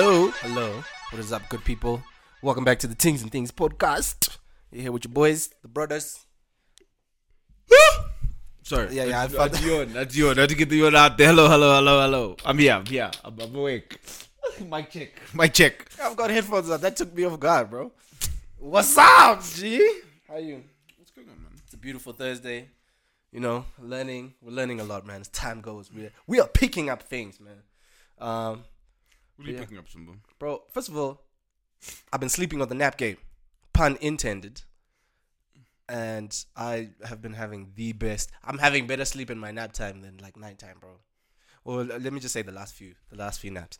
Hello, hello. What is up, good people? Welcome back to the Things and Things podcast. You're here with your boys, the brothers. Sorry. Yeah, yeah, I That's, felt- that's yawn. That's. I had to get the yawn out there. Hello, hello, hello, hello. I'm here. I'm here. I'm, I'm awake. Mic check. Mic check. I've got headphones on. That took me off guard, bro. What's up, G? How you? What's going on, man? It's a beautiful Thursday. You know, learning. We're learning a lot, man. As time goes, we we are picking up things, man. Um, What are you Yeah. picking up, Simba? bro. First of all, I've been sleeping on the nap game, pun intended. And I have been having the best. I'm having better sleep in my nap time than like nighttime, bro. Well, let me just say the last few, the last few naps.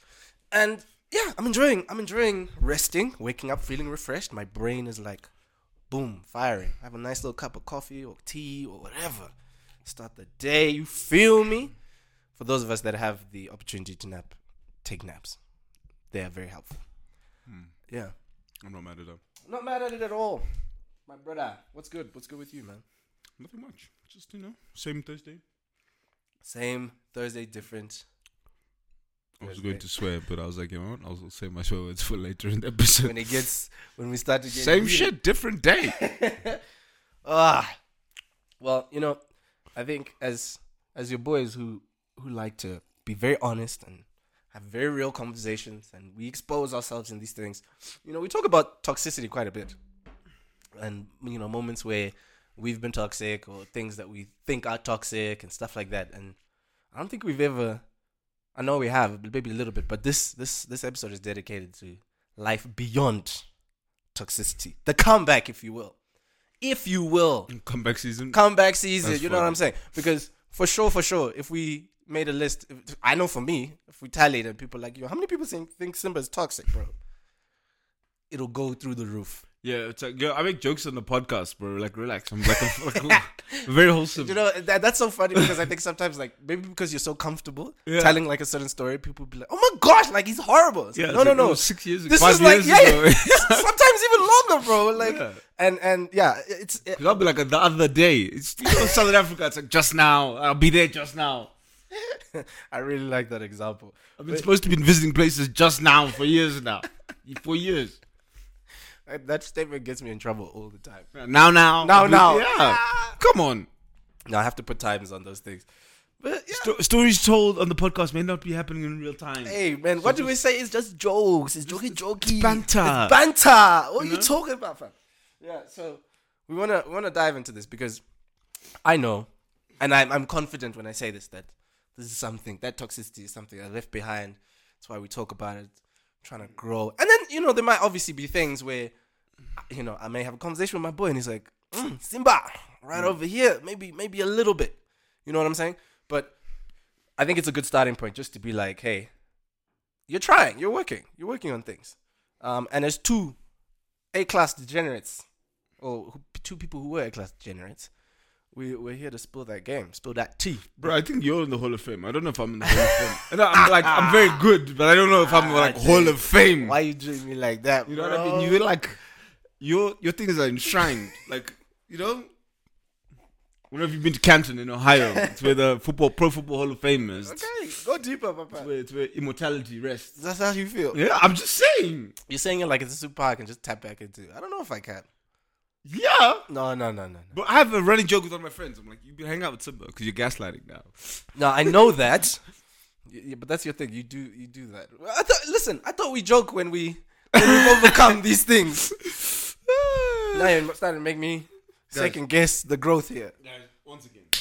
And yeah, I'm enjoying. I'm enjoying resting, waking up feeling refreshed. My brain is like, boom, firing. I have a nice little cup of coffee or tea or whatever. Start the day. You feel me? For those of us that have the opportunity to nap, take naps. They are very helpful. Yeah. I'm not mad at that. Not mad at it at all. My brother, what's good? What's good with you, man? Nothing much. Just, you know, same Thursday. Same Thursday, different. I was Thursday. going to swear, but I was like, you know what? I'll save my swear words for later in the episode. When it gets, when we start to get Same heated. shit, different day. Ah, well, you know, I think as as your boys who who like to be very honest and have very real conversations, and we expose ourselves in these things. You know, we talk about toxicity quite a bit, and you know, moments where we've been toxic or things that we think are toxic and stuff like that. And I don't think we've ever. I know we have, maybe a little bit. But this this this episode is dedicated to life beyond toxicity, the comeback, if you will, if you will Comeback season. comeback season. That's you know what. I'm saying? Because for sure, for sure, if we made a list, I know for me, if we tallied and people like you, how many people think, think Simba is toxic, bro? It'll go through the roof. Yeah, it's like, yo, I make jokes on the podcast, bro. Like, relax. I'm like, a, like a- very wholesome. You know that, that's so funny because I think sometimes like maybe because you're so comfortable Yeah. telling like a certain story, people be like, "Oh my gosh, like he's horrible." It's yeah, like, it's no, like, no, oh, no. Six years ago. This five is like years yeah, ago. sometimes even longer, bro. Like Yeah. and and yeah, it's It, I'll be like the other day. It's you know, Southern Africa. It's like just now. I'll be there just now. I really like that example. I've been supposed to be visiting places just now for years now. For years. That- statement gets me in trouble all the time. Now, now, Now, now. Yeah. Come on. Now I have to put times on those things. But yeah. Sto- stories told on the podcast may not be happening in real time. Hey man, what do we say? It's just jokes. It's jokey jokey. banter. It's banter. What are you know? talking about, fam? Yeah. So we wanna we wanna dive into this because I know, and I'm I'm confident when I say this that this is something that toxicity is something I left behind. That's why we talk about it, trying to grow. And then you know there might obviously be things where you know I may have a conversation with my boy and he's like, mm, Simba, right over here, maybe maybe a little bit. You know what I'm saying? But I think it's a good starting point just to be like, hey, you're trying, you're working, you're working on things. Um, and as two A class degenerates, or two people who were A class degenerates, we, we're here to spill that game, spill that tea. Bro, I think you're in the Hall of Fame. I don't know if I'm in the Hall of Fame. And I'm like, I'm very good, but I don't know if I'm like ah, Hall of Fame. Why you doing me like that? You know what I mean? You're like, your your things are enshrined. Like, you know, whenever you've been to Canton in Ohio, it's where the football pro football Hall of Fame is. Okay, go deeper, papa. where, it's where immortality rests. That's how you feel. Yeah, I'm just saying. You're saying it like it's a super I can just tap back into. I don't know if I can. Yeah. No, no, no, no, no. But I have a running joke with all my friends. I'm like, you hanging out with Simba because you're gaslighting now. No, I know that. Yeah, but that's your thing. You do you do that. I thought. Listen, I thought we joke when we when we've overcome these things. Now you're starting to make me second guess the growth here. Guys, once again.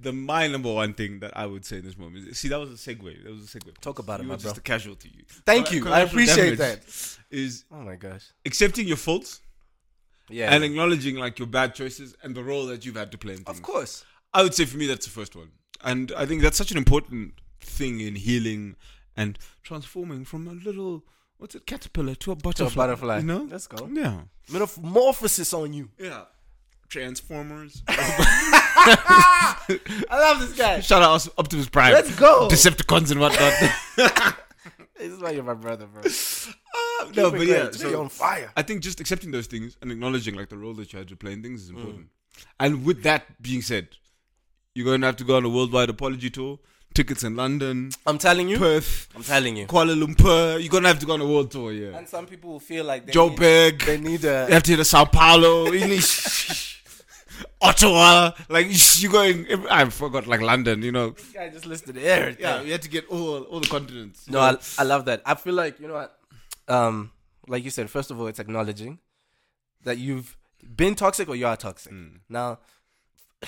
The my number one thing that I would say in this moment see that was a segue. That was a segue. Talk about it, you my were just bro. a casualty. Thank you. I appreciate that. Is Oh my gosh. accepting your faults Yeah. and acknowledging like your bad choices and the role that you've had to play in things. of course. I would say for me that's the first one, and I think that's such an important thing in healing and transforming from a little what's it caterpillar to a butterfly. To a butterfly. You know? Let's go. Yeah. Metamorphosis on you. Yeah. Transformers. I love this guy. Shout out Optimus Prime. Let's go. Decepticons and whatnot. This is why you're my brother, bro. Uh, no, but yeah. So on fire. I think just accepting those things and acknowledging like the role that you had to play in things is important. And with that being said, you're going to have to go on a worldwide apology tour. tickets in London, I'm telling you. Perth, I'm telling you. Kuala Lumpur. You're gonna have to go on a world tour, yeah. And some people will feel like they Joe need, they need You a. have to hit a Sao Paulo, English, Ottawa. Like you're going? I forgot like London. You know. I just listed everything. Yeah, you had to get all all the continents. No, know. I, I love that. I feel like you know what, um, like you said. First of all, it's acknowledging that you've been toxic or you are toxic. Mm. Now,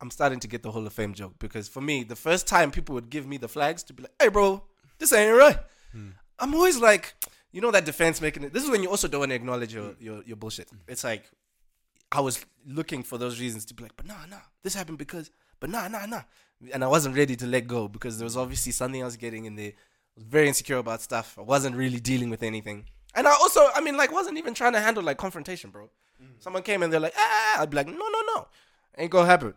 I'm starting to get the Hall of Fame joke because for me, the first time people would give me the flags to be like, "Hey, bro, this ain't right," I'm always like, you know, that defense making it. This is when you also don't want to acknowledge your your, your bullshit. It's like I was looking for those reasons to be like, but nah, nah, this happened because, but nah, nah, nah, and I wasn't ready to let go because there was obviously something else getting in there. Was very insecure about stuff. I wasn't really dealing with anything, and I also, I mean, like, wasn't even trying to handle like confrontation, bro. Someone came and they're like, ah, I'd be like, no, no, no, ain't gonna happen.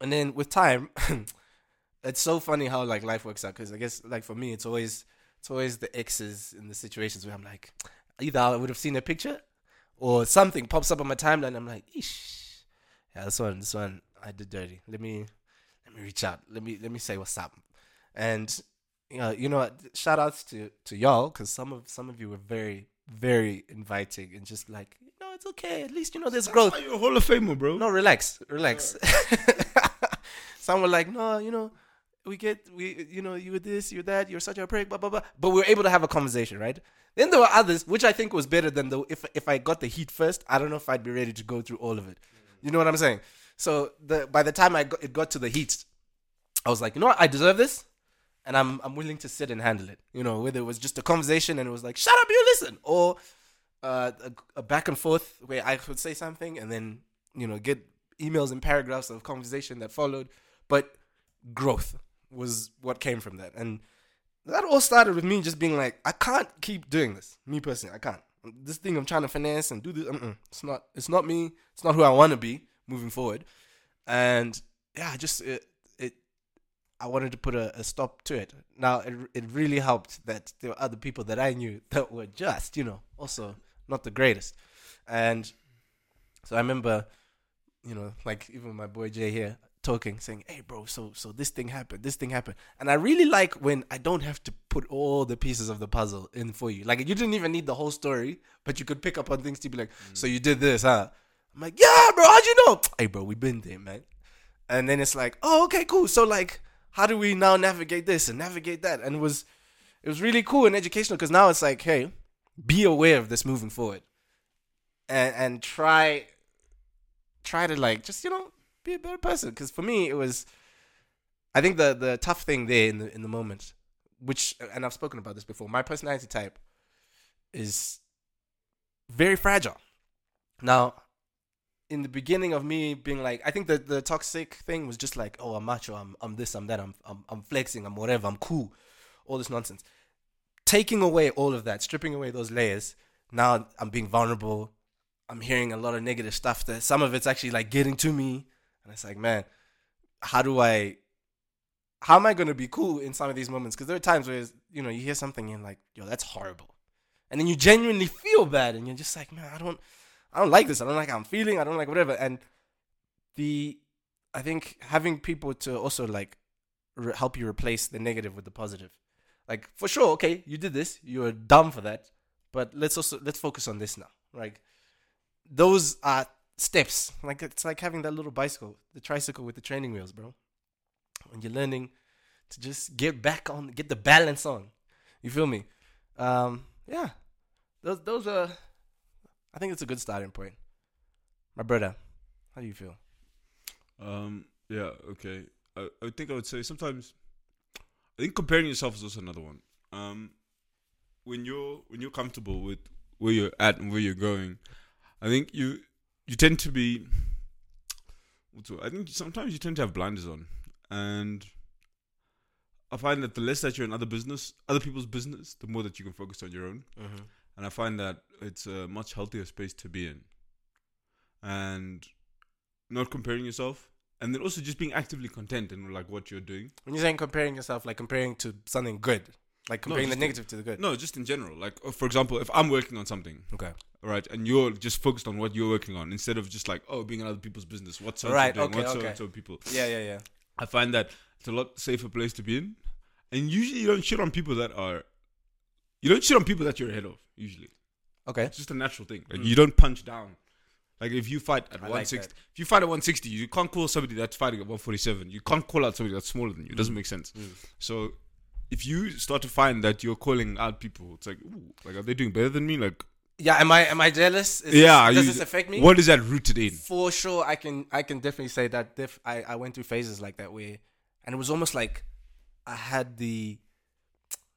And then with time, it's so funny how like life works out because I guess like for me, it's always it's always the exes in the situations where I'm like, either I would have seen a picture or something pops up on my timeline. I'm like, ish, yeah, this one, this one, I did dirty. Let me, let me reach out. Let me, let me say what's up. And you know, you know, what? shout outs to to y'all because some of some of you were very, very inviting and just like, no, it's okay. At least you know there's growth. Why you a Hall of Famer, bro? No, relax, relax. Some were like, no, you know, we get, we, you know, you were this, you're that, you're such a prick, blah blah blah. But we were able to have a conversation, right? Then there were others, which I think was better than the if if I got the heat first, I don't know if I'd be ready to go through all of it. Mm. You know what I'm saying? So the by the time I got, it got to the heat, I was like, you know what, I deserve this, and I'm I'm willing to sit and handle it. You know, whether it was just a conversation and it was like, shut up, you listen, or uh, a, a back and forth where I would say something and then you know get emails and paragraphs of conversation that followed, but growth was what came from that, and that all started with me just being like, I can't keep doing this. Me personally, I can't. This thing I'm trying to finesse and do this, mm-mm, it's not. It's not me. It's not who I want to be moving forward, and yeah, just it. I wanted to put a, a stop to it. Now it it really helped that there were other people that I knew that were just you know also not the greatest, and so I remember, you know, like even my boy Jay here talking, saying, "Hey, bro, so so this thing happened, this thing happened," and I really like when I don't have to put all the pieces of the puzzle in for you. Like you didn't even need the whole story, but you could pick up on things to be like, mm. "So you did this, huh?" I'm like, "Yeah, bro, how'd you know?" Hey, bro, we been there, man. And then it's like, "Oh, okay, cool. So like, how do we now navigate this and navigate that?" And it was it was really cool and educational because now it's like, hey, be aware of this moving forward, and and try try to like just you know be a better person. Because for me, it was, I think the the tough thing there in the in the moment, which and I've spoken about this before. My personality type is very fragile. Now, in the beginning of me being like, I think that the toxic thing was just like, oh, I'm macho, I'm I'm this, I'm that, I'm I'm I'm flexing, I'm whatever, I'm cool, all this nonsense. Taking away all of that, stripping away those layers, now I'm being vulnerable. I'm hearing a lot of negative stuff that some of it's actually like getting to me. And it's like, man, how do I how am I gonna be cool in some of these moments? Because there are times where you know you hear something and like, yo, that's horrible. And then you genuinely feel bad and you're just like, man, I don't I don't like this. I don't like how I'm feeling. I don't like whatever. And the I think having people to also like re- help you replace the negative with the positive. Like for sure, okay, you did this. You're dumb for that. But let's also let's focus on this now. Like those are steps. Like it's like having that little bicycle, the tricycle with the training wheels, bro. When you're learning to just get back on, get the balance on. You feel me? Um, yeah. Those those are. I think it's a good starting point. My brother, how do you feel? Um. Yeah. Okay. I, I think I would say sometimes. I think comparing yourself is also another one. Um, when you're when you're comfortable with where you're at and where you're going, I think you you tend to be. I think sometimes you tend to have blinders on, and I find that the less that you're in other business, other people's business, the more that you can focus on your own. Mm-hmm. and I find that it's a much healthier space to be in, and not comparing yourself, and then also just being actively content in like what you're doing. When you're saying comparing yourself, like comparing to something good, like comparing the just- negative to the good. No, just in general. Like uh, for example, if I'm working on something, Okay. right, and you're just focused on what you're working on instead of just like oh being in other people's business, What's Right, doing, okay, what so okay. so people. Yeah, yeah, yeah. I find that it's a lot safer place to be in. And usually you don't shit on people that are you don't shit on people that you're ahead of, usually. Okay. It's just a natural thing. Like mm. you don't punch down. Like if you fight at I like 160, that. if you fight at 160, you can't call somebody that's fighting at 147. You can't call out somebody that's smaller than you. It doesn't mm. make sense. Mm. So if you start to find that you're calling out people, it's like, ooh, like are they doing better than me? Like, Yeah. Am I am I jealous? Is yeah, This, does you- this affect me? What is that rooted in? For sure, I can I can definitely say that. Def, I I went through phases like that where, and it was almost like I had the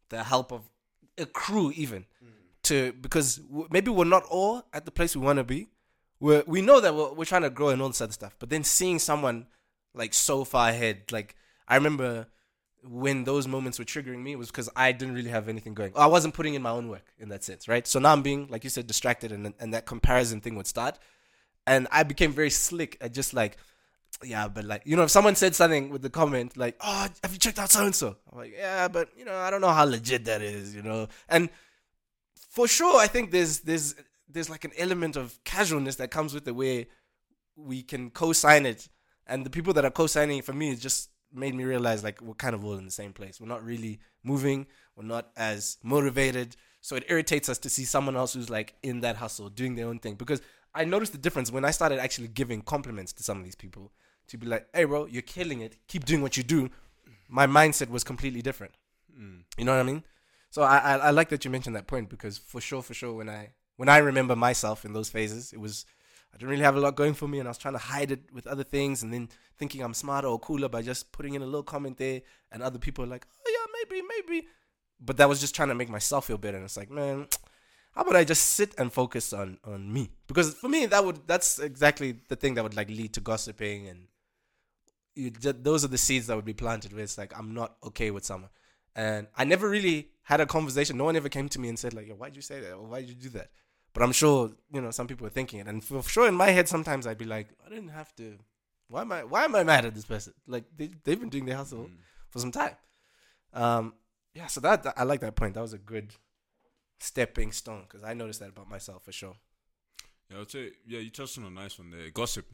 the help of a crew even to because w- maybe we're not all at the place we want to be. We we know that we're, we're trying to grow and all this other stuff, but then seeing someone like so far ahead, like I remember when those moments were triggering me was because I didn't really have anything going. I wasn't putting in my own work in that sense, right? So now I'm being, like you said, distracted, and and that comparison thing would start, and I became very slick at just like, yeah, but like you know, if someone said something with the comment like, "Oh, have you checked out so and so?" I'm like, "Yeah, but you know, I don't know how legit that is," you know, and for sure, I think there's there's there's like an element of casualness that comes with the way we can co-sign it, and the people that are co-signing for me it just made me realize like we're kind of all in the same place. We're not really moving. We're not as motivated. So it irritates us to see someone else who's like in that hustle, doing their own thing. Because I noticed the difference when I started actually giving compliments to some of these people to be like, "Hey, bro, you're killing it. Keep doing what you do." My mindset was completely different. Mm. You know what I mean? So I, I I like that you mentioned that point because for sure, for sure, when I when I remember myself in those phases, it was I didn't really have a lot going for me, and I was trying to hide it with other things, and then thinking I'm smarter or cooler by just putting in a little comment there, and other people are like, oh yeah, maybe, maybe, but that was just trying to make myself feel better, and it's like, man, how about I just sit and focus on on me? Because for me, that would that's exactly the thing that would like lead to gossiping and you, those are the seeds that would be planted where it's like I'm not okay with someone. And I never really had a conversation. No one ever came to me and said like, Yo, why'd you say that? Or why'd you do that? But I'm sure, you know, some people are thinking it. And for sure in my head sometimes I'd be like, I didn't have to why am I why am I mad at this person? Like they they've been doing their hustle for some time. Um yeah, so that, that- I like that point. That was a good stepping stone because I noticed that about myself for sure. Yeah, I'd say yeah, you touched on a nice one there. Gossip.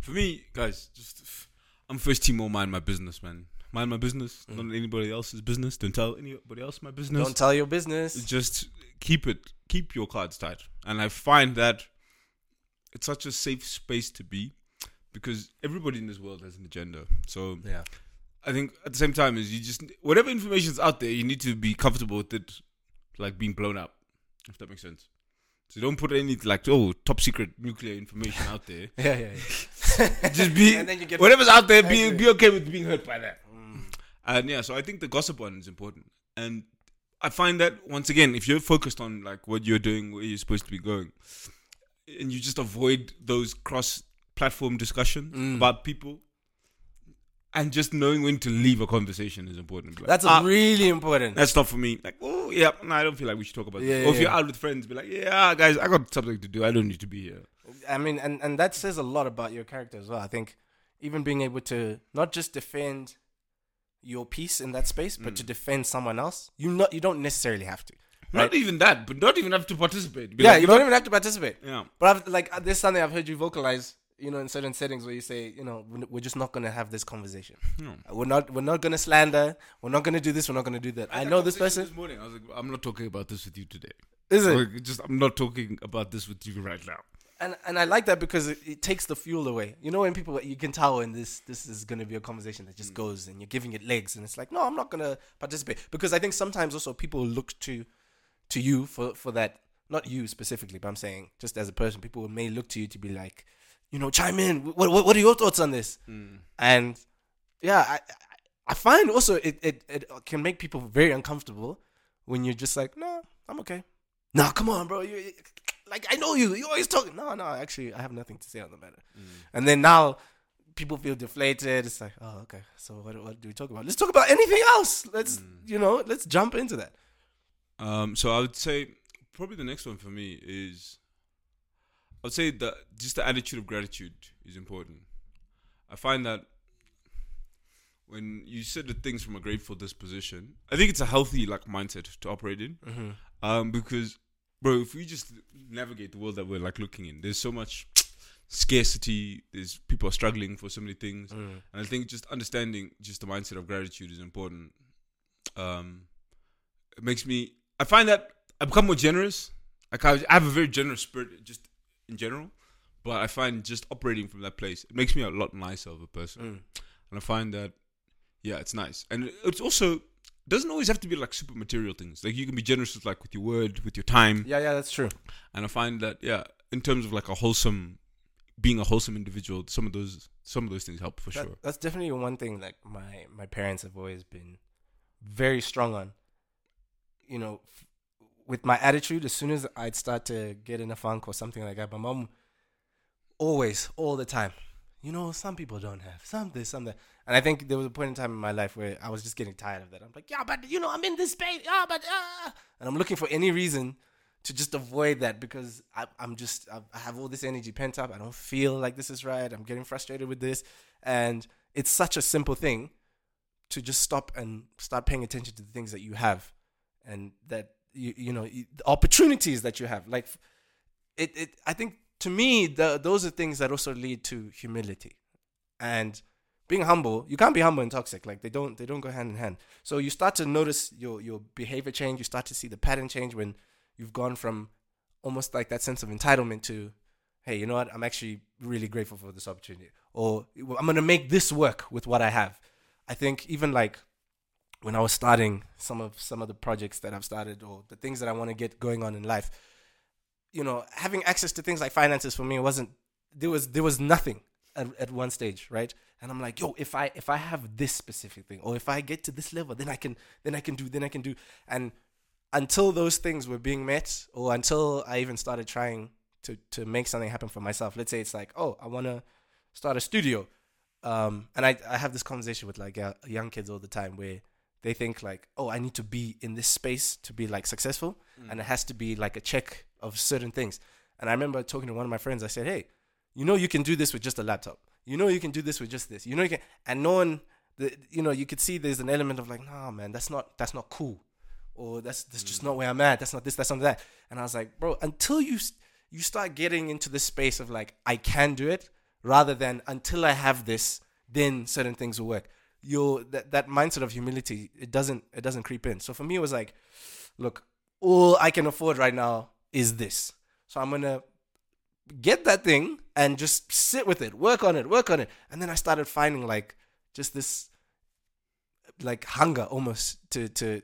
For me, guys, just I'm first team all mind my business, man. Mind my business, mm. not anybody else's business. Don't tell anybody else my business. Don't tell your business. just keep it keep your cards tight and i find that it's such a safe space to be because everybody in this world has an agenda so Yeah. i think at the same time is you just whatever information's out there you need to be comfortable with it like being blown up if that makes sense so don't put any like oh top secret nuclear information out there Yeah, yeah, yeah. just be And then you get- whatever's out there be, be okay with being hurt by that and yeah so i think the gossip one is important. And i find that once again if you're focused on like what you're doing where you're supposed to be going and you just avoid those cross platform discussions Mm. about people and just knowing when to leave a conversation is important. Like, That's "Ah, really important. that's not for me. Like oh yeah no i don't feel like we should talk about Yeah, this. yeah, or if you're out with friends be like yeah guys i got something to do. I don't need to be here. I mean, and, and that says a lot about your character as well. I think even being able to not just defend your peace in that space, but Mm. to defend someone else, you not you don't necessarily have to. not even that but not even have to participate Be yeah, like, you don't even have to participate. yeah But I've, like uh, there's something I've heard you vocalize, you know, in certain settings where you say, you know, we're- just not gonna have this conversation. No. We're not we're not gonna slander. We're not gonna do this. We're not gonna do that. I, had know this person. This morning, I was like, I'm not talking about this with you today. Is it? Like, just I'm not talking about this with you right now. And and I like that because it, it takes the fuel away. You know, when people you can tell when this this is gonna be a conversation that Mm. just goes and you're giving it legs, and it's like, no, I'm not gonna participate because I think sometimes also people look to to you for for that. Not you specifically, but I'm saying just as a person, people may look to you to be like, you know, chime in. What what, what are your thoughts on this? Mm. And yeah, I I- find also it, it it can make people very uncomfortable when you're just like, no, I'm okay. No, come on, bro. You like I know you. You always talking. No, no. Actually, I have nothing to say on the matter. And then now people feel deflated. It's like, oh, okay. So what what do we talk about? Let's talk about anything else. Let's you know, let's jump into that. Um, so I would say probably the next one for me is I would say that just the attitude of gratitude is important. I find that when you said the things from a grateful disposition, I think it's a healthy like mindset to operate in. Um, because bro, if we just navigate the world that we're like looking in, there's so much scarcity. There's people are struggling for so many things, Mm. and I think just understanding just the mindset of gratitude is important. Um, it makes me. I find that I become more generous. Like I I have a very generous spirit, just in general. But I find just operating from that place, it makes me a lot nicer of a person. Mm. And I find that, yeah, it's nice. And it's also doesn't always have to be like super material things. Like you can be generous with like with your word, with your time. Yeah, yeah, that's true. And I find that yeah, in terms of like a wholesome, being a wholesome individual, some of those some of those things help for That- sure. That's definitely one thing like my my parents have always been very strong on. You know, f- with my attitude, as soon as I'd start to get in a funk or something like that, my mom always, all the time, you know, some people don't have some this, some that. And I think there was a point in time in my life where I was just getting tired of that. I'm like, yeah, but you know, I'm in this space, yeah, but uh, and I'm looking for any reason to just avoid that because I, I'm just I, have all this energy pent up. I don't feel like this is right. I'm getting frustrated with this, and it's such a simple thing to just stop and start paying attention to the things that you have, and that you you know the opportunities that you have. Like it it I think to me the, those are things that also lead to humility, and being humble. You can't be humble and toxic. Like they don't they don't go hand in hand. So you start to notice your your behavior change. You start to see the pattern change when you've gone from almost like that sense of entitlement to hey you know what i'm actually really grateful for this opportunity or i'm going to make this work with what i have i think even like when i was starting some of some of the projects that i've started or the things that i want to get going on in life you know having access to things like finances for me wasn't there was there was nothing at, at one stage right and i'm like yo if i if i have this specific thing or if i get to this level then i can then i can do then i can do and until those things were being met or until I even started trying to to make something happen for myself. Let's say it's like, oh, I want to start a studio. Um, and I, I have this conversation with like uh, young kids all the time where they think like, oh, I need to be in this space to be like successful, and it has to be like a check of certain things. And I remember talking to one of my friends. I said, hey, you know, you can do this with just a laptop. You know, you can do this with just this. You know, you can, and no one, the, you know, you could see there's an element of like, nah, man, that's not that's not cool or that's that's just not where I'm at. That's not this. That's not that. And I was like, bro, until you you start getting into the space of like I can do it, rather than until I have this, then certain things will work. Your that that mindset of humility it doesn't it doesn't creep in. So for me, it was like, look, all I can afford right now is this. So I'm gonna get that thing and just sit with it, work on it, work on it, and then I started finding like just this like hunger almost to to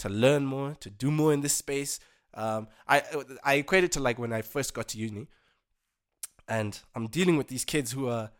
to learn more, to do more in this space. Um, I I equate it to like when I first got to uni, and I'm dealing with these kids who are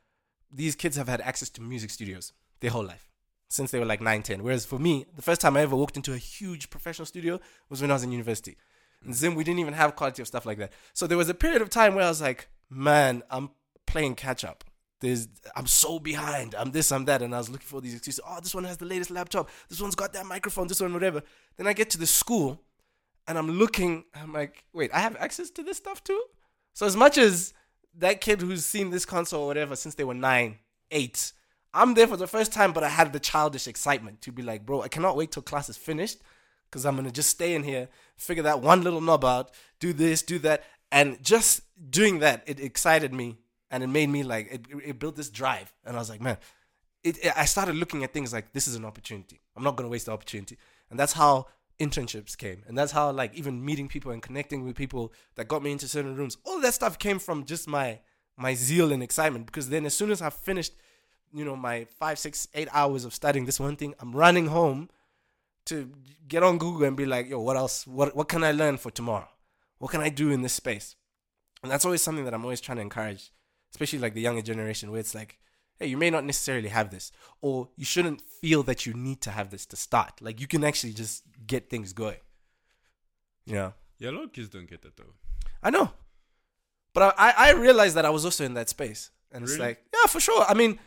these kids have had access to music studios their whole life since they were like 9, 10. Whereas for me, the first time I ever walked into a huge professional studio was when I was in university. and Zim, we didn't even have quality of stuff like that. So there was a period of time where I was like, man, I'm playing catch up. There's, I'm so behind. I'm this, I'm that. And I was looking for these excuses. Oh, this one has the latest laptop. This one's got that microphone. This one, whatever. Then I get to the school and I'm looking. I'm like, wait, I have access to this stuff too? So as much as that kid who's seen this console or whatever since they were nine, eight, I'm there for the first time, but I had the childish excitement to be like, bro, I cannot wait till class is finished because I'm gonna just stay in here, figure that one little knob out, do this, do that, and just doing that, it excited me and it made me like it, it built this drive, and I was like, man, it, it- I started looking at things like this is an opportunity. I'm not gonna waste the opportunity, and that's how internships came, and that's how like even meeting people and connecting with people that got me into certain rooms. All that stuff came from just my my zeal and excitement because then as soon as I finished, you know, my five, six, eight hours of studying this one thing, I'm running home to get on Google and be like, yo, what else? What what can I learn for tomorrow? What can I do in this space? And that's always something that I'm always trying to encourage, especially like the younger generation, where it's like, hey, you may not necessarily have this, or you shouldn't feel that you need to have this to start. Like you can actually just get things going. Yeah, Yeah, a lot of kids don't get that though. I know, but I I realized that I was also in that space, and it's like, yeah, for sure. I mean,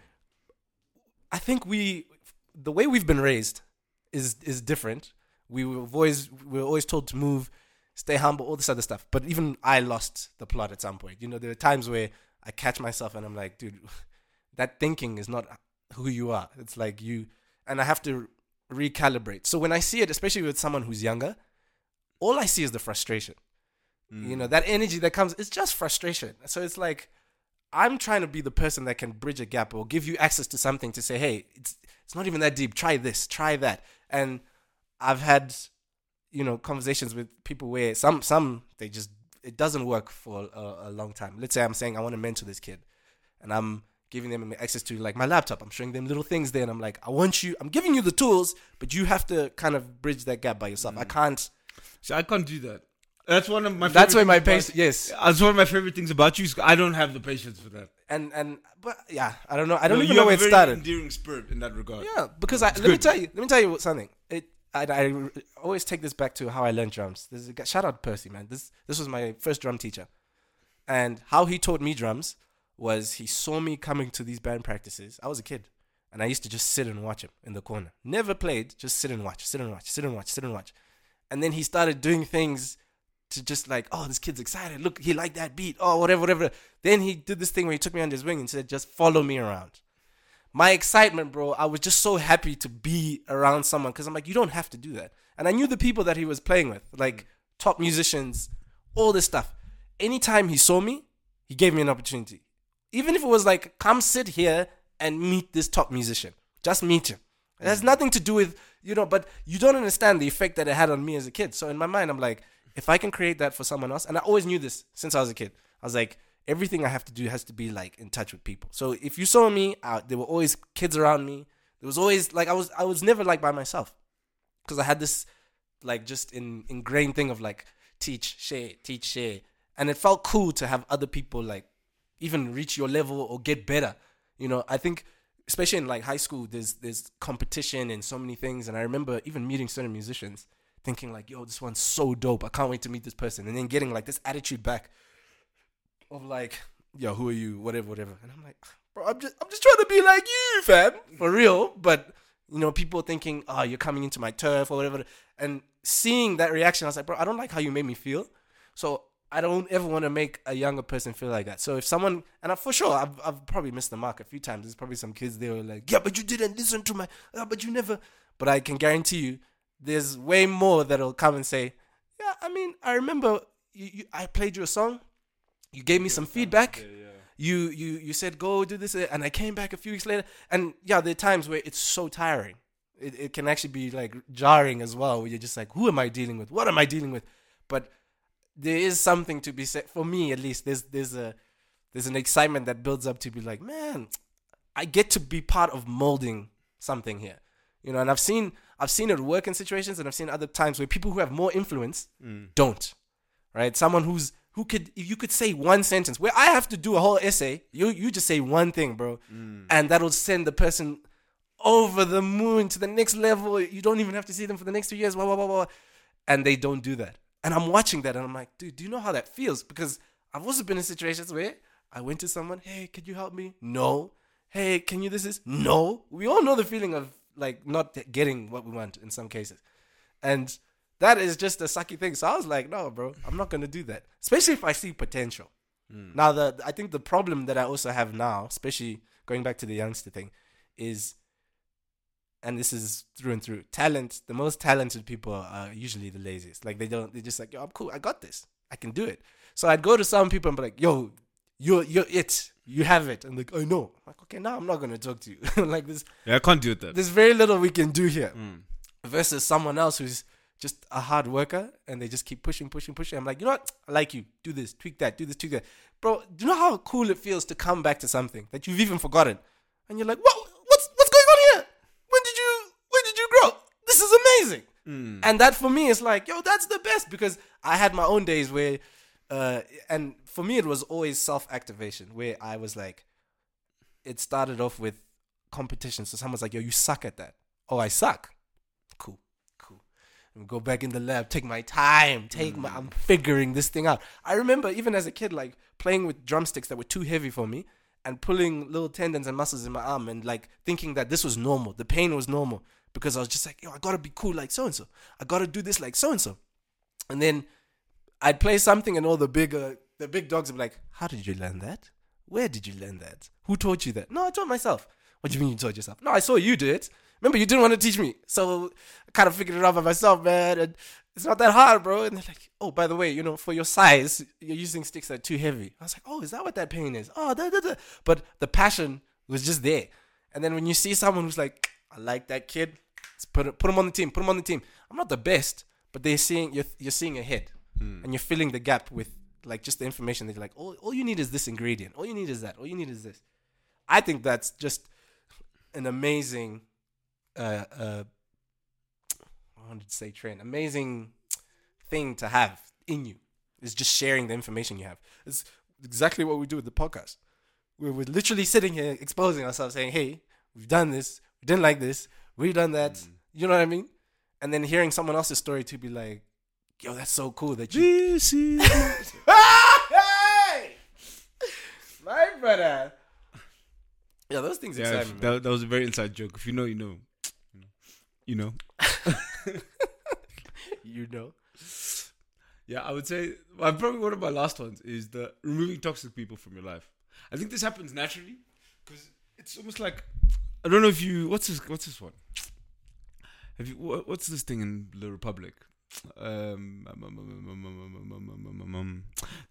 I think we, the way we've been raised, is is different. We were always we were always told to move, stay humble, all this other stuff. But even I lost the plot at some point. You know, there are times where I catch myself and I'm like, dude, that thinking is not who you are. It's like you, and I have to recalibrate. So when I see it, especially with someone who's younger, all I see is the frustration. You know, mm. that energy that comes, it's just frustration. So it's like, I'm trying to be the person that can bridge a gap or give you access to something to say, hey, it's it's not even that deep. Try this, try that. And I've had, you know, conversations with people where some some they just it doesn't work for a, a long time. Let's say I'm saying I want to mentor this kid, and I'm giving them access to like my laptop. I'm showing them little things there, and I'm like, I want you. I'm giving you the tools, but you have to kind of bridge that gap by yourself. I mm. can't. See, I can't do that. That's one of my. That's where favorite my patience. Yes, That's one of my favorite things about you. Is I don't have the patience for that. and and but yeah, I don't know. I don't No, even you know where it started. Endearing spirit in that regard. Yeah, because I, let me tell you. Let me tell you something. It I, I always take this back to how I learned drums. This is a shout out Percy, man. This this was my first drum teacher, and how he taught me drums was he saw me coming to these band practices. I was a kid, and I used to just sit and watch him in the corner. Never played, just sit and watch, sit and watch, sit and watch, sit and watch. And then he started doing things to just like, oh, this kid's excited. Look, he liked that beat. Oh, whatever, whatever. Then he did this thing where he took me under his wing and said, just follow me around my excitement, bro, I was just so happy to be around someone because I'm like, you don't have to do that. And I knew the people that he was playing with, like top musicians, all this stuff. Anytime he saw me, he gave me an opportunity. Even if it was like, come sit here and meet this top musician, just meet him. It has nothing to do with, you know, but you don't understand the effect that it had on me as a kid. So in my mind, I'm like, if I can create that for someone else, and I always knew this since I was a kid, I was like, everything I have to do has to be like in touch with people. So if you saw me, there were always kids around me. There was always like I was I was never like by myself because I had this like just in ingrained thing of like teach share teach share, and it felt cool to have other people like even reach your level or get better. You know, I think especially in like high school, there's there's competition and so many things, and I remember even meeting certain musicians thinking like, yo, this one's so dope. I can't wait to meet this person, and then getting like this attitude back of like, yo, who are you? Whatever, whatever. And I'm like, bro, I'm just, I'm just trying to be like you, fam, for real. But you know, people thinking, oh, you're coming into my turf or whatever, and seeing that reaction, I was like, bro, I don't like how you made me feel. So I don't ever want to make a younger person feel like that. So if someone, and I, for sure, I've, I've probably missed the mark a few times. There's probably some kids there who are like, yeah, but you didn't listen to my, uh, but you never. But I can guarantee you, there's way more that'll come and say, yeah, I mean, I remember you, you I played you a song, you gave me some feedback. You you you said go do this, and I came back a few weeks later, and yeah, there are times where it's so tiring. It it can actually be like jarring as well, where you're just like, who am I dealing with? What am I dealing with? But there is something to be said for me, at least. There's there's a there's an excitement that builds up to be like, man, I get to be part of molding something here, you know. And I've seen I've seen it work in situations, and I've seen other times where people who have more influence mm. don't, right? Someone who's who could if you could say one sentence where I have to do a whole essay, you you just say one thing, bro, mm. and that'll send the person over the moon to the next level. You don't even have to see them for the next two years, blah blah blah blah, and they don't do that. And I'm watching that, and I'm like, dude, do you know how that feels? Because I've also been in situations where I went to someone, hey, could you help me? No. Hey, can you this is? No. We all know the feeling of like not getting what we want in some cases, and that is just a sucky thing. So I was like, no, bro, I'm not gonna do that. Especially if I see potential. Now the I think the problem that I also have now, especially going back to the youngster thing, is and this is through and through. Talent, the most talented people are usually the laziest. Like they don't they're just like, yo, I'm cool, I got this. I can do it. So I'd go to some people and be like, yo, you're you're it. You have it. And like, I know. I'm like, okay, now I'm not gonna talk to you. like this Yeah, I can't do that. there's very little we can do here Mm. versus someone else who's just a hard worker and they just keep pushing, pushing, pushing. I'm like, you know what? I like you. Do this, tweak that, do this, tweak that. Bro, do you know how cool it feels to come back to something that you've even forgotten? And you're like, what what's what's going on here? When did you when did you grow? This is amazing. Mm. And that for me is like, yo, that's the best because I had my own days where uh and for me it was always self-activation where I was like it started off with competition. So someone's like, yo, you suck at that. Oh, I suck. Go back in the lab, take my time, take my, I'm figuring this thing out. I remember even as a kid, like playing with drumsticks that were too heavy for me and pulling little tendons and muscles in my arm and like thinking that this was normal. The pain was normal because I was just like, yo, I gotta be cool like so and so. I gotta do this like so and so. And then I'd play something and all the big, uh, the big dogs would be like, how did you learn that? Where did you learn that? Who taught you that? No, I taught myself. What do you mean you taught yourself? No, I saw you do it. Remember, you didn't want to teach me. So I kind of figured it out by myself, man. And it's not that hard, bro. And they're like, oh, by the way, you know, for your size, you're using sticks that are too heavy. I was like, oh, is that what that pain is? Oh, da, da, da. but the passion was just there. And then when you see someone who's like, I like that kid, let's put put him on the team, put him on the team. I'm not the best, but they're seeing you're you're seeing ahead, hmm. and you're filling the gap with like just the information that you're like, all all you need is this ingredient, all you need is that, all you need is this. I think that's just an amazing, uh, uh, I wanted to say trend, amazing thing to have in you is just sharing the information you have. It's exactly what we do with the podcast. We're, we're literally sitting here exposing ourselves, saying, "Hey, we've done this. We didn't like this. We've done that. You know what I mean?" And then hearing someone else's story to be like, "Yo, that's so cool that you." This is hey, my brother. Yeah, those things yeah, excite me. that, that was a very inside joke. If you know, you know you know. you know. Yeah, I would say well, probably one of my last ones is the removing toxic people from your life. I think this happens naturally because it's almost like I don't know if you what's this what's this one? Have you what's this thing in the Republic? Um,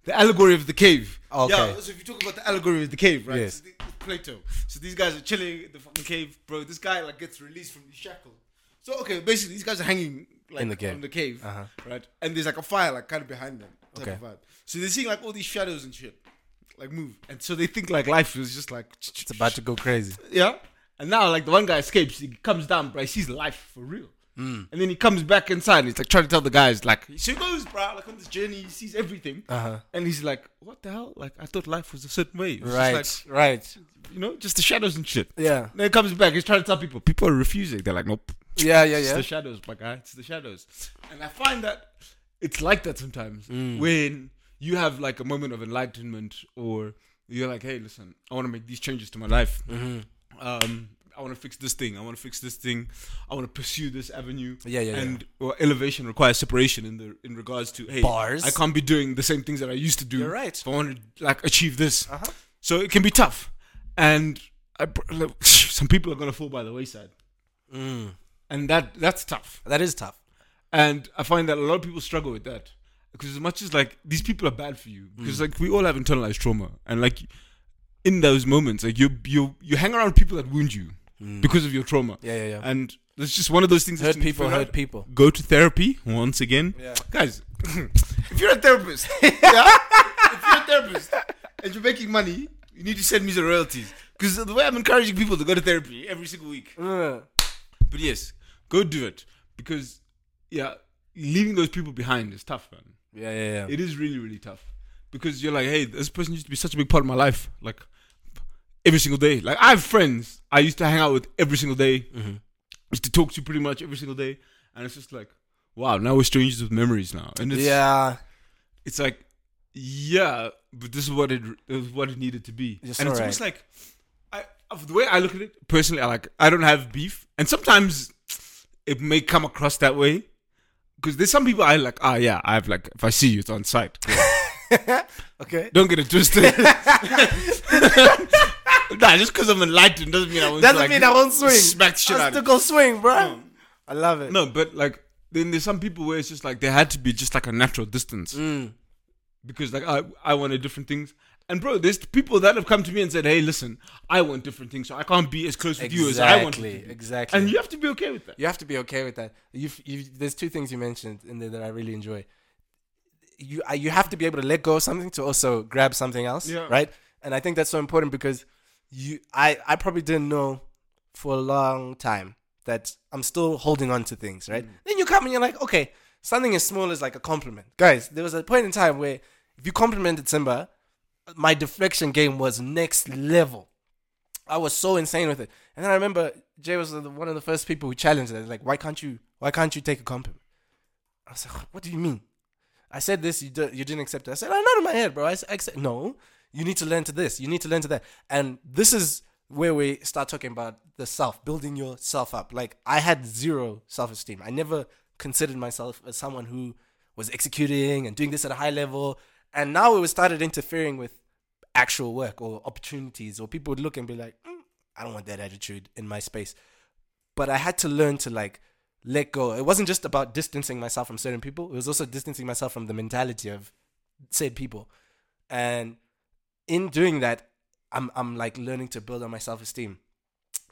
the allegory of the cave. Okay. Yeah, so if you talk about the allegory of the cave, right? Yes. So the, Plato. So these guys are chilling in the fucking cave, bro. This guy like gets released from the shackle. So okay, basically these guys are hanging like In the cave. the cave, Uh-huh. right? And there's like a fire like kind of behind them. Type Okay. of vibe. So they're seeing like all these shadows and shit, like move, and so they think like life is just like It's about to go crazy. yeah. And now like the one guy escapes, he comes down, bro. He sees life for real. Mm. And then he comes back inside and he's like trying to tell the guys, like, so he goes, bro, like on this journey, he sees everything. Uh huh. And he's like, what the hell? Like, I thought life was a certain way. Right. just right. you know, just the shadows and shit. Yeah. Then he comes back, he's trying to tell people. People are refusing. They're like, nope. Yeah. Yeah. It's Yeah. the shadows, my guy. It's the shadows. And I find that it's like that sometimes Mm. when you have like a moment of enlightenment or you're like, hey, listen, I want to make these changes to my life. Mm-hmm. Um, I want to fix this thing. I want to fix this thing. I want to pursue this avenue. Yeah. Yeah. and well, elevation requires separation in the in regards to hey, Bars. I can't be doing the same things that I used to do. You're right. If I want to like achieve this, Uh huh. so it can be tough, and I, like, some people are gonna fall by the wayside, Mm. and that that's tough. That is tough. And I find that a lot of people struggle with that because as much as like these people are bad for you because like we all have internalized trauma and like in those moments like you you you hang around people that wound you because of your trauma Yeah. Yeah. Yeah. and it's just one of those things that Hurt people. Hurt out. people. go to therapy once again Yeah. guys if you're a therapist yeah, if you're a therapist and you're making money you need to send me the royalties because the way i'm encouraging people to go to therapy every single week Uh, but yes go do it because yeah leaving those people behind is tough man yeah. Yeah. Yeah. it is really really tough because you're like hey this person used to be such a big part of my life like every single day. Like i have friends i used to hang out with every single day. Mm-hmm. used to talk to pretty much every single day. And it's just like wow now we're strangers with memories now. And it's yeah. it's like yeah but this is what it what it needed to be. And it's alright. almost like i of the way i look at it personally i like i don't have beef. And sometimes it may come across that way. Because there's some people i like ah yeah i have like if i see you it's on sight. Okay. don't get it twisted nah just because i'm enlightened doesn't mean i won't Doesn't like, mean I won't swing. smack shit I out still go swing, bro. No. I love it. no but like then there's some people where it's just like there had to be just like a natural distance Mm. because like I I wanted different things. And bro, there's people that have come to me and said, "Hey, listen, I want different things, so I can't be as close with you as I want." to Exactly. be." Exactly. And you have to be okay with that. You have to be okay with that. You've, you've, there's two things you mentioned in there that I really enjoy. You you have to be able to let go of something to also grab something else, Yeah. right? And I think that's so important because you I I probably didn't know for a long time that I'm still holding on to things, right? Mm. Then you come and you're like, okay, something as small as like a compliment, guys. There was a point in time where if you complimented Simba, my deflection game was next level. I was so insane with it. And then I remember Jay was one of the first people who challenged it. Like, why can't you? Why can't you take a compliment? I was like, what do you mean? I said this, you, do, you didn't accept it. I said, I'm not in my head, bro. I accept. No, you need to learn to this. You need to learn to that. And this is where we start talking about the self, building yourself up. Like, I had zero self esteem. I never considered myself as someone who was executing and doing this at a high level. And now it was started interfering with actual work or opportunities, or people would look and be like, "Mm, I don't want that attitude in my space. But I had to learn to like let go. It wasn't just about distancing myself from certain people. It was also distancing myself from the mentality of said people. And in doing that, I'm I'm like learning to build on my self esteem.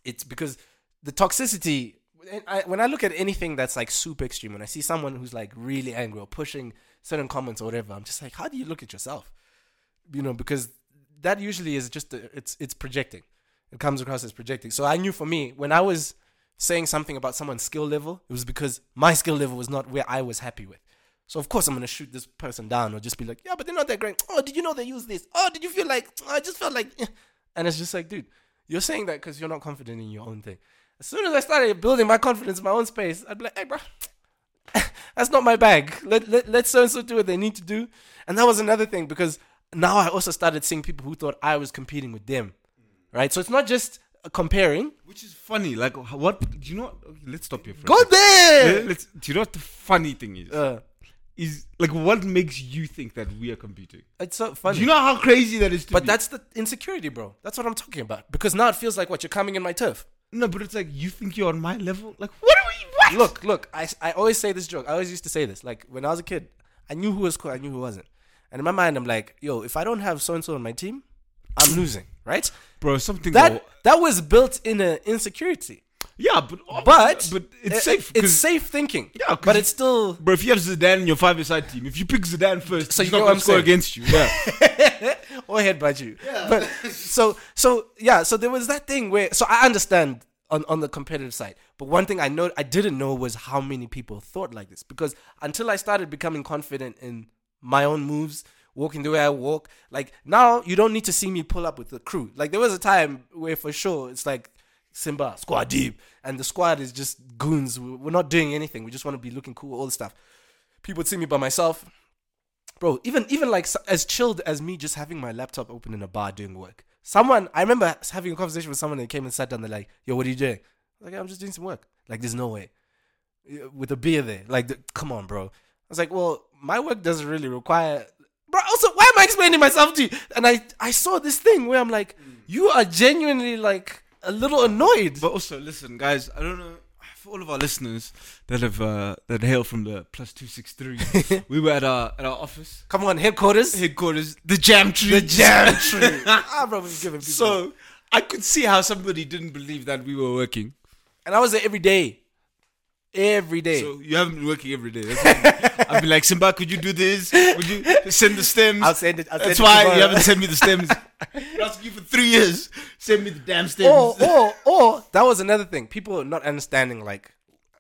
It's because the toxicity. I, when I look at anything that's like super extreme, when I see someone who's like really angry or pushing certain comments or whatever, I'm just like, how do you look at yourself? You know, because that usually is just a, it's it's projecting. It comes across as projecting. So I knew for me when I was saying something about someone's skill level, it was because my skill level was not where I was happy with. So of course I'm gonna shoot this person down or just be like, yeah, but they're not that great. Oh, did you know they use this? Oh, did you feel like? Oh, I just felt like, eh." and it's just like, dude, you're saying that because you're not confident in your own thing. As soon as I started building my confidence in my own space, I'd be like, hey, bro, that's not my bag. Let let let so and so do what they need to do. And that was another thing because now I also started seeing people who thought I was competing with them, right? So it's not just comparing. Which is funny. Like, what? Do you know? Let's stop here. Go there. Let- Let's, do you know what the funny thing is? Uh, is like, what makes you think that we are competing? it's so funny. Do you know how crazy that is? To But me? that's the insecurity, bro. That's what I'm talking about. Because now it feels like what you're coming in my turf. no, but it's like you think you're on my level. Like, what are we? What? Look, look. I, I always say this joke. I always used to say this. Like when I was a kid, I knew who was cool. I knew who wasn't. And in my mind, I'm like, yo, if I don't have so and so on my team, I'm losing, right? bro, something That that was built in an insecurity. Yeah, but But but it's it- safe. It's 'cause- safe thinking. Yeah, but it's still. But if you have Zidane in your five-a-side team, if you pick Zidane first, So he's you not gonna score against you. Yeah, or headbutt you. But so so yeah, so there was that thing where so I understand on, on the competitive side. But one thing I know I didn't know was how many people thought like this. Because until I started becoming confident in my own moves, walking the way I walk, like now you don't need to see me pull up with the crew. Like there was a time where for sure it's like Simba, squad deep, and the squad is just goons. We- We're not doing anything. We just want to be looking cool, all the stuff. People would see me by myself. Bro even even like as chilled as me just having my laptop open in a bar doing work. Someone i remember having a conversation with someone that came and sat down they're like yo what are you doing? Like i'm just doing some work. Like there's no way. With a beer there. Like the, come on bro. I was like well my work doesn't really require bro also why am i explaining myself to you? And i i saw this thing where i'm like mm. you are genuinely like a little annoyed but also listen, guys. I don't know for all of our listeners that have uh, that hail from the plus two six three. we were at our at our office come on headquarters headquarters, the Jam Tree. the jam tree ah bro we're giving people So I could see how somebody didn't believe that we were working. and i was there every day every day So you haven't been working every day. I'd be like, Simba, could you do this? Would you send the stems? I'll send it. I'll That's it why tomorrow. you haven't sent me the stems. Been asking you for three years. Send me the damn stems. or, or, or that was another thing. People are not understanding like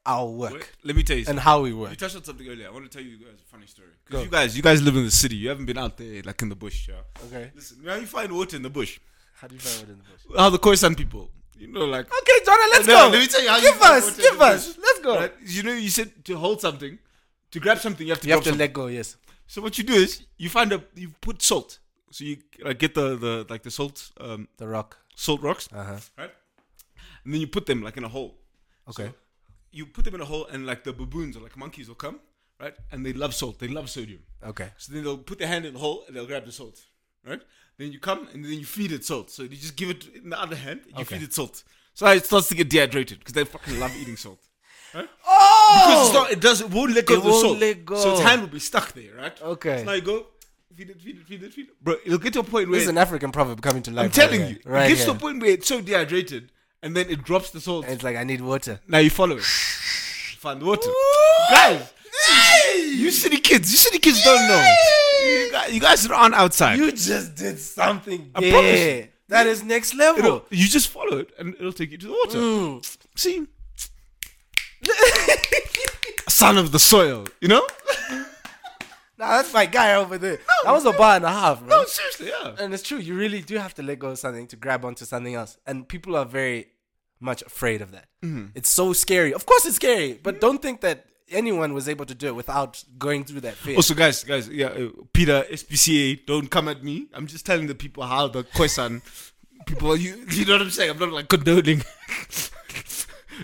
our work Wait, let me tell you something. and how we work. You touched on something earlier. I want to tell you guys a funny story. Because you guys, you guys live in the city. You haven't been out there, like in the bush. Yeah. Okay. Listen, now you find water in the bush. How do you find water in the bush? How the Khoisan people, you know, like. Okay, Jonah, let's No, go. let me tell you how you give find us, water in give the us. bush. Let's go. Right? You know, you said to hold something, to grab something, you have to You have to something. let go. Yes. So what you do is you find a you put salt. So you like get the the like the salt um The rock. salt rocks, Uh huh. right? And then you put them like in a hole. Okay. You put them in a hole, and like the baboons or like monkeys will come, right? And they love salt. They love sodium. Okay. So then they'll put their hand in the hole and they'll grab the salt, right? Then you come and then you feed it salt. So you just give it in the other hand. You Okay. feed it salt. So it starts to get dehydrated because they fucking love eating salt. Because Oh. it's not, it does, it won't let go It of the won't salt. let go. So its hand will be stuck there, right? Okay. So now you go, feed it, feed it, feed it, feed it. Bro, it'll get to a point where This is an African proverb coming to life. I'm telling right you, here. Right it gets here. to a point where it's so dehydrated, and then it drops the salt. And it's like I need water. now you follow it. Find water, guys. You city kids, you city kids don't know. You guys, you guys aren't outside. You just did something I promise there. you. That is next level. It'll- you just follow it, and it'll take you to the water. Mm. See, son of the soil, you know? Nah, that's my guy over there. No, that was a bar and a half, bro. No, seriously, yeah. And it's true. You really do have to let go of something to grab onto something else. And people are very much afraid of that. Mm-hmm. It's so scary. Of course, it's scary, but don't think that anyone was able to do it without going through that fear. Also, guys, guys, yeah, uh, PETA SPCA, don't come at me. I'm just telling the people how the Khoisan people, you, you know what I'm saying? I'm not like condoning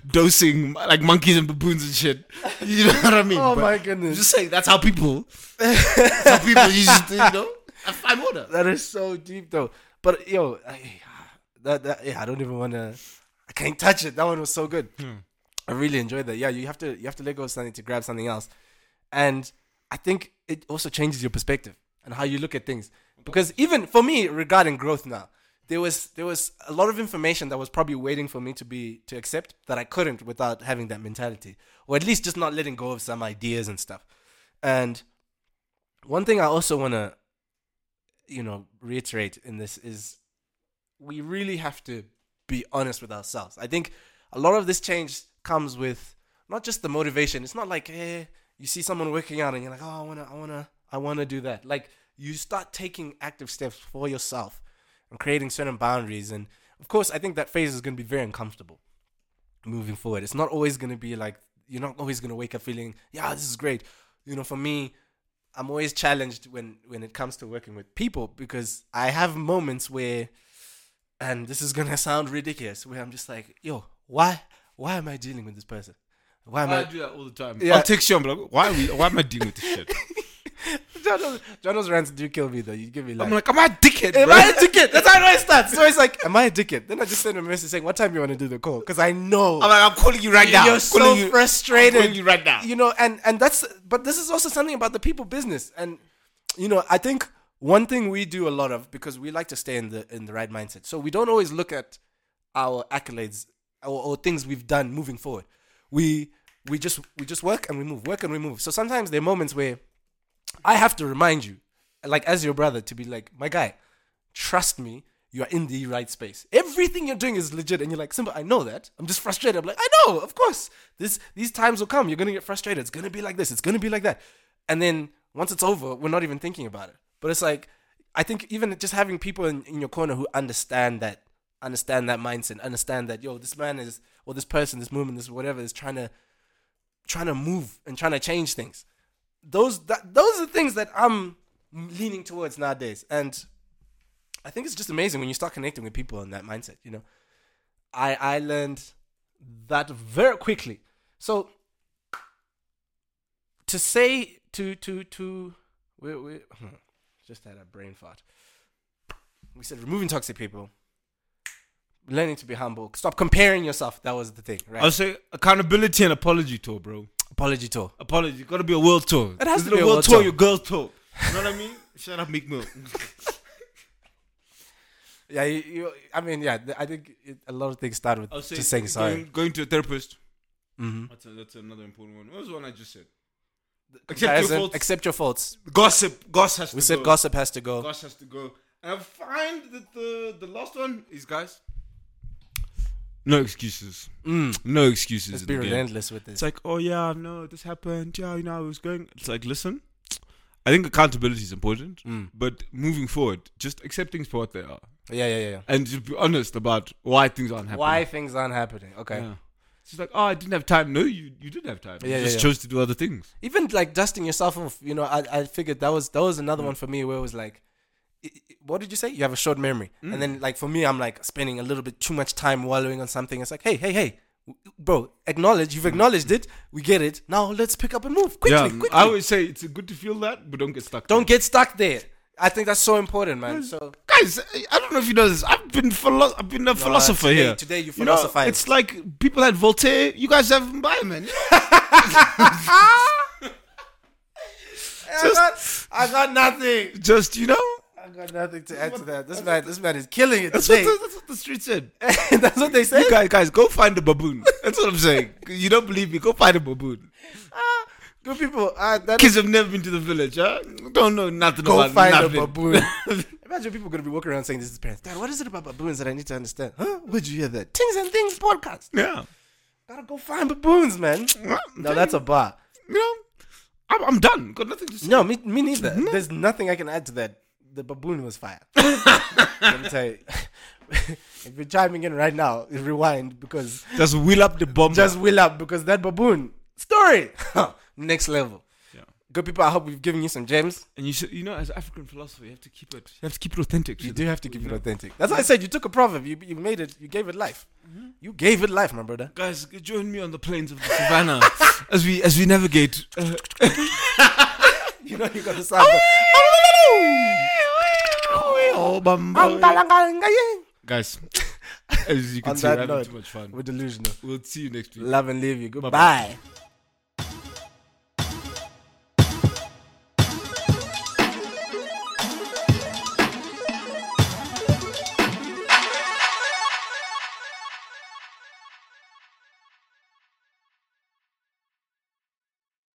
dosing like monkeys and baboons and shit. You know what I mean? Oh But my I'm goodness. just saying that's how people, that's how people used to, you know, I find water. That is so deep, though. But yo, I, that, that yeah, I don't even want to. I can't touch it. That one was so good. Hmm. I really enjoyed that. Yeah, you have to you have to let go of something to grab something else, and I think it also changes your perspective and how you look at things. Because even for me, regarding growth now, there was there was a lot of information that was probably waiting for me to be to accept that I couldn't without having that mentality, or at least just not letting go of some ideas and stuff. And one thing I also want to, you know, reiterate in this is we really have to be honest with ourselves. I think a lot of this change comes with not just the motivation. It's not like, hey, you see someone working out and you're like, oh, I wanna, I wanna, I wanna do that. Like you start taking active steps for yourself and creating certain boundaries. And of course, I think that phase is gonna be very uncomfortable moving forward. It's not always gonna be like you're not always gonna wake up feeling, yeah, this is great. You know, for me, I'm always challenged when when it comes to working with people because I have moments where, and this is gonna sound ridiculous, where I'm just like, yo, why why am I dealing with this person? Why am I I? do that all the time. Yeah. I'll text you. I'm like, why? Are we, why am I dealing with this shit? Jono's, Jono's rants do kill me though. You give me like, I'm like, am I a dickhead? am bro? I a dickhead? That's how it starts. So it's like, am I a dickhead? Then I just send a message saying, what time you want to do the call? Because I know I'm like, I'm calling you right now. you're I'm so you, I'm calling you right now. you know and and that's but this is also something about the people business and you know i think one thing we do a lot of because we like to stay in the in the right mindset so we don't always look at our accolades or, or things we've done moving forward we we just we just work and we move work and we move so sometimes there are moments where i have to remind you like as your brother to be like my guy trust me you are in the right space. Everything you're doing is legit, and you're like, Simba, I know that. I'm just frustrated. I'm like, I know, of course. This these times will come. You're gonna get frustrated. It's gonna be like this. It's gonna be like that. And then once it's over, we're not even thinking about it. But it's like, I think even just having people in, in your corner who understand that, understand that mindset, understand that, yo, this man is, or this person, this movement, this whatever is trying to, trying to move and trying to change things. Those that those are the things that I'm leaning towards nowadays, and I think it's just amazing when you start connecting with people in that mindset. You know, I I learned that very quickly. So to say to to to we we just had a brain fart. We said removing toxic people, learning to be humble, stop comparing yourself. That was the thing, right? Say accountability and apology tour, bro. Apology tour. Apology. Got to be a world tour. It has to be a world, world tour. tour. Your girls tour. You know what I mean? Shut up, Meek Mill. Yeah, you, you, I mean, yeah. I think it, a lot of things start with say just saying sorry. Going, going to a therapist. Mm-hmm. That's, a, that's another important one. What was the one I just said? Accept your faults. Accept your faults. Gossip. Goss has We to said gossip has to go. Gosh has to go. And I find that the the last one is guys. No excuses. Mm. No excuses. Let's be the game. relentless with It's like, oh yeah, no, this happened. Yeah, you know, I was going. It's like, listen, I think accountability is important, Mm. but moving forward, just accept things for what they are, Yeah, yeah, yeah. yeah. and just be honest about why things aren't happening. Why things aren't happening? Okay. Yeah. It's just like, oh, I didn't have time. No, you you did have time. Yeah, you yeah, just yeah. chose to do other things. Even like dusting yourself off. You know, I I figured that was that was another Mm. one for me where it was like, i- i- what did you say? You have a short memory, Mm. and then like for me, I'm like spending a little bit too much time wallowing on something. It's like, hey, hey, hey. Bro, acknowledge you've acknowledged it. We get it. Now let's pick up and move quickly. yeah, quickly. I always say it's good to feel that, but don't get stuck. Don't get stuck there. I think that's so important, man. So guys. I don't know if you know this. I've been philo- I've been a philosopher today, here. Today you You know, philosophize. it's like people had Voltaire. You guys have Mbaye, man. I, got, I got nothing. Just you know, I got nothing to add to that. This man, this man is killing it that's what, today. the, that's what the street said. that's what they say. You guys, guys, go find a baboon. That's what I'm saying. You don't believe me? Go find a baboon. Ah, good people. Uh, that Kids have never been to the village, huh? Don't know nothing go about find nothing. a baboon. Imagine people gonna be walking around saying this to parents. Dad, what is it about baboons that I need to understand? Huh? Where'd you hear that? Things and Things podcast. Yeah. Gotta go find baboons, man. No, that's a bar. you know, I'm, I'm done. Got nothing to say. No, me, me neither. There's nothing I can add to that. The baboon was fire. Let me tell you. if you're chiming in right now, rewind because Just wheel up the bomb. just wheel up because that baboon story next level. Yeah. Good people, I hope we've given you some gems. and you should, you know, as African philosopher, you have to keep it. You have to keep it authentic. You do have to keep it authentic. That's why I said you took a proverb, you, you made it, you gave it life. You gave it life, my brother. Guys, join me on the plains of the savannah as we as we navigate. Uh, You know you got the sound. Guys, As you can see, we're having too much fun. We're delusional. We'll see you next week. Love and leave you. Goodbye.